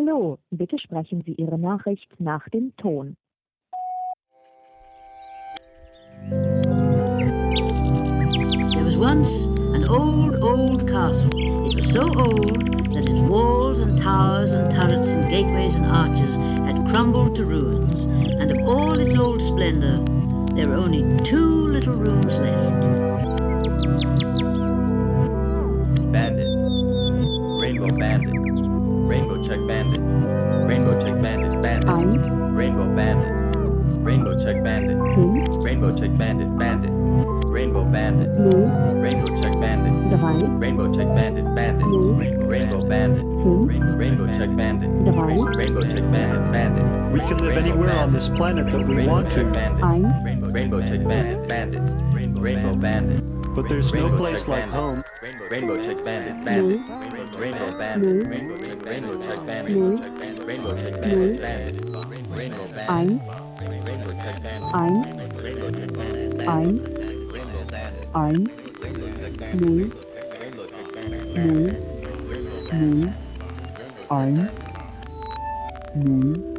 Hallo, bitte sprechen Sie Ihre Nachricht nach dem Ton. There was once an old, old castle. It was so old that its walls and towers and turrets and gateways and arches had crumbled to ruins, and of all its old splendor, there were only two little rooms left. Bandit. Rainbow Bandit. Rainbow Check Bandit. Rainbow Check Bandit. Bandit. Ein, Rainbow Bandit. Rainbow Check Bandit. fünf, Rainbow Check Bandit. Bandit. Rainbow Bandit. null, Rainbow Check Bandit. drei, Rainbow Check Bandit. Bandit. Rainbow Bandit. fünf, Rainbow Check Bandit. drei, Rainbow Check Bandit. Bandit. We can live Rainbow anywhere on this planet that we Rainbow want to, Bandit. ein, Rainbow, Rainbow Check Bandit. Bandit. Rainbow, Rainbow Bandit. But there's no Rainbow place Check like Bandit. home. Rainbow, Rainbow Check Bandit. Bandit. Rainbow Bandit. Rainbow, Rainbow Check Bandit. Rainbow Check Bandit. Bandit. Rainbow Bandit. ein, Rainbow Check Bandit. ein, Rainbow Check Bandit. ein,